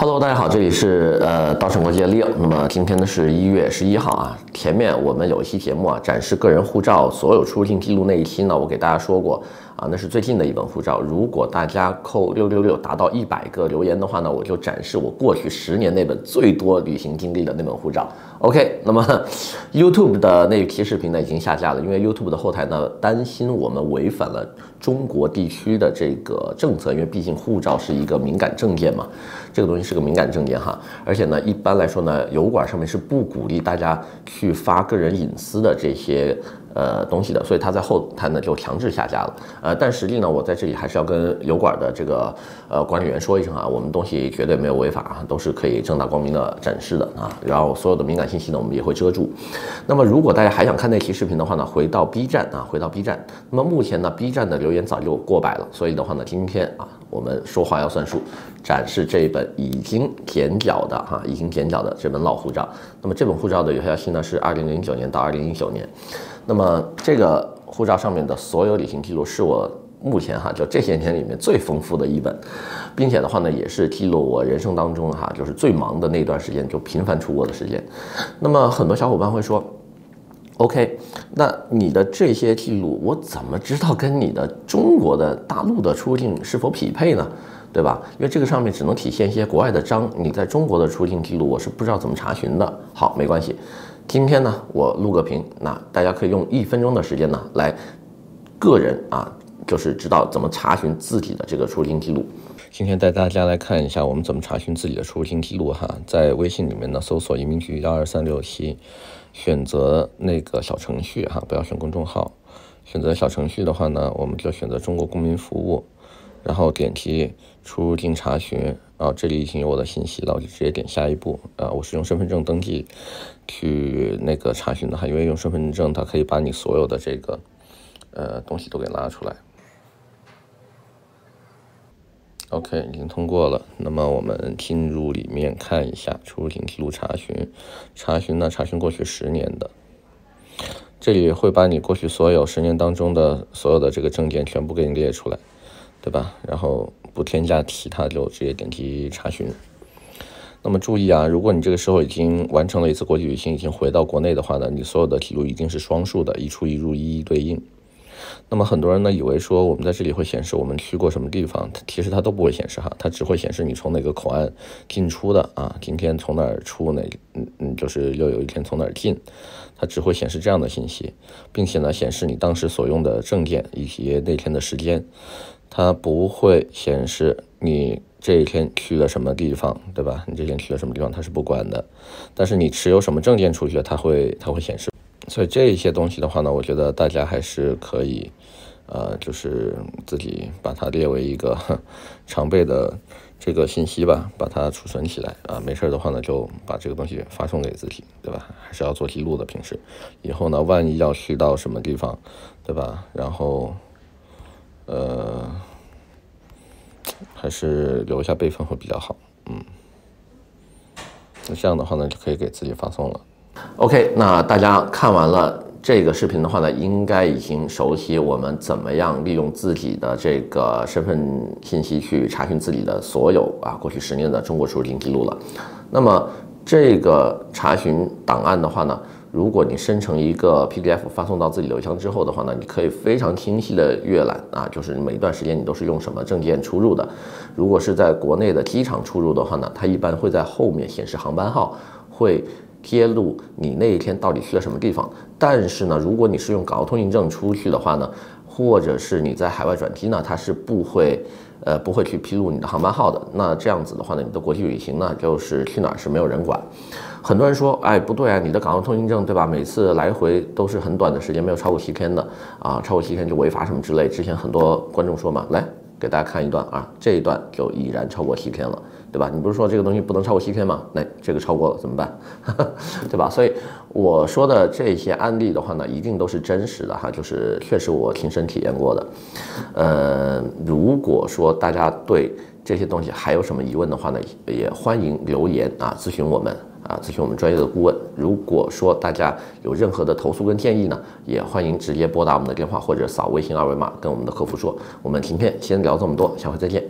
Hello，大家好，这里是呃稻盛国际的 Leo。那么今天呢是一月十一号啊。前面我们有一期节目啊，展示个人护照所有出入境记录那一期呢，我给大家说过啊，那是最近的一本护照。如果大家扣六六六达到一百个留言的话呢，我就展示我过去十年那本最多旅行经历的那本护照。OK，那么 YouTube 的那一期视频呢已经下架了，因为 YouTube 的后台呢担心我们违反了中国地区的这个政策，因为毕竟护照是一个敏感证件嘛，这个东西是个敏感证件哈，而且呢，一般来说呢，油管上面是不鼓励大家去发个人隐私的这些。呃，东西的，所以他在后台呢就强制下架了。呃，但实际呢，我在这里还是要跟油管的这个呃管理员说一声啊，我们东西绝对没有违法啊，都是可以正大光明的展示的啊。然后所有的敏感信息呢，我们也会遮住。那么如果大家还想看那期视频的话呢，回到 B 站啊，回到 B 站。那么目前呢，B 站的留言早就过百了，所以的话呢，今天啊，我们说话要算数，展示这一本已经剪角的哈，已经剪角的这本老护照。那么这本护照的有效期呢是二零零九年到二零一九年。那么这个护照上面的所有旅行记录是我目前哈就这些年里面最丰富的一本，并且的话呢也是记录我人生当中哈就是最忙的那段时间就频繁出国的时间。那么很多小伙伴会说，OK，那你的这些记录我怎么知道跟你的中国的大陆的出境是否匹配呢？对吧？因为这个上面只能体现一些国外的章，你在中国的出境记录我是不知道怎么查询的。好，没关系。今天呢，我录个屏，那大家可以用一分钟的时间呢，来个人啊，就是知道怎么查询自己的这个出入境记录。今天带大家来看一下我们怎么查询自己的出入境记录哈，在微信里面呢，搜索移民局幺二三六七，选择那个小程序哈，不要选公众号。选择小程序的话呢，我们就选择中国公民服务，然后点击出入境查询。啊，这里已经有我的信息了，我就直接点下一步。啊，我是用身份证登记去那个查询的哈，因为用身份证它可以把你所有的这个呃东西都给拉出来。OK，已经通过了。那么我们进入里面看一下出入境记录查询，查询呢，查询过去十年的，这里会把你过去所有十年当中的所有的这个证件全部给你列出来，对吧？然后。不添加其他，就直接点击查询。那么注意啊，如果你这个时候已经完成了一次国际旅行，已经回到国内的话呢，你所有的记录一定是双数的，一出一入，一一对应。那么很多人呢以为说我们在这里会显示我们去过什么地方，其实它都不会显示哈，它只会显示你从哪个口岸进出的啊，今天从哪儿出哪，嗯嗯，就是又有一天从哪儿进，它只会显示这样的信息，并且呢显示你当时所用的证件以及那天的时间。它不会显示你这一天去了什么地方，对吧？你这一天去了什么地方，它是不管的。但是你持有什么证件出去，它会它会显示。所以这一些东西的话呢，我觉得大家还是可以，呃，就是自己把它列为一个 常备的这个信息吧，把它储存起来啊。没事的话呢，就把这个东西发送给自己，对吧？还是要做记录的，平时以后呢，万一要去到什么地方，对吧？然后。呃，还是留一下备份会比较好，嗯，那这样的话呢，就可以给自己发送了。OK，那大家看完了这个视频的话呢，应该已经熟悉我们怎么样利用自己的这个身份信息去查询自己的所有啊过去十年的中国出入境记录了。那么这个查询档案的话呢，如果你生成一个 PDF 发送到自己邮箱之后的话呢，你可以非常清晰的阅览啊，就是每一段时间你都是用什么证件出入的。如果是在国内的机场出入的话呢，它一般会在后面显示航班号，会揭露你那一天到底去了什么地方。但是呢，如果你是用港澳通行证出去的话呢，或者是你在海外转机呢，它是不会呃不会去披露你的航班号的。那这样子的话呢，你的国际旅行呢，就是去哪儿是没有人管。很多人说，哎，不对啊，你的港澳通行证，对吧？每次来回都是很短的时间，没有超过七天的啊，超过七天就违法什么之类。之前很多观众说嘛，来给大家看一段啊，这一段就已然超过七天了，对吧？你不是说这个东西不能超过七天吗？那这个超过了怎么办？对吧？所以我说的这些案例的话呢，一定都是真实的哈，就是确实我亲身体验过的。呃，如果说大家对这些东西还有什么疑问的话呢，也欢迎留言啊，咨询我们。啊，咨询我们专业的顾问。如果说大家有任何的投诉跟建议呢，也欢迎直接拨打我们的电话或者扫微信二维码跟我们的客服说。我们今天先聊这么多，下回再见。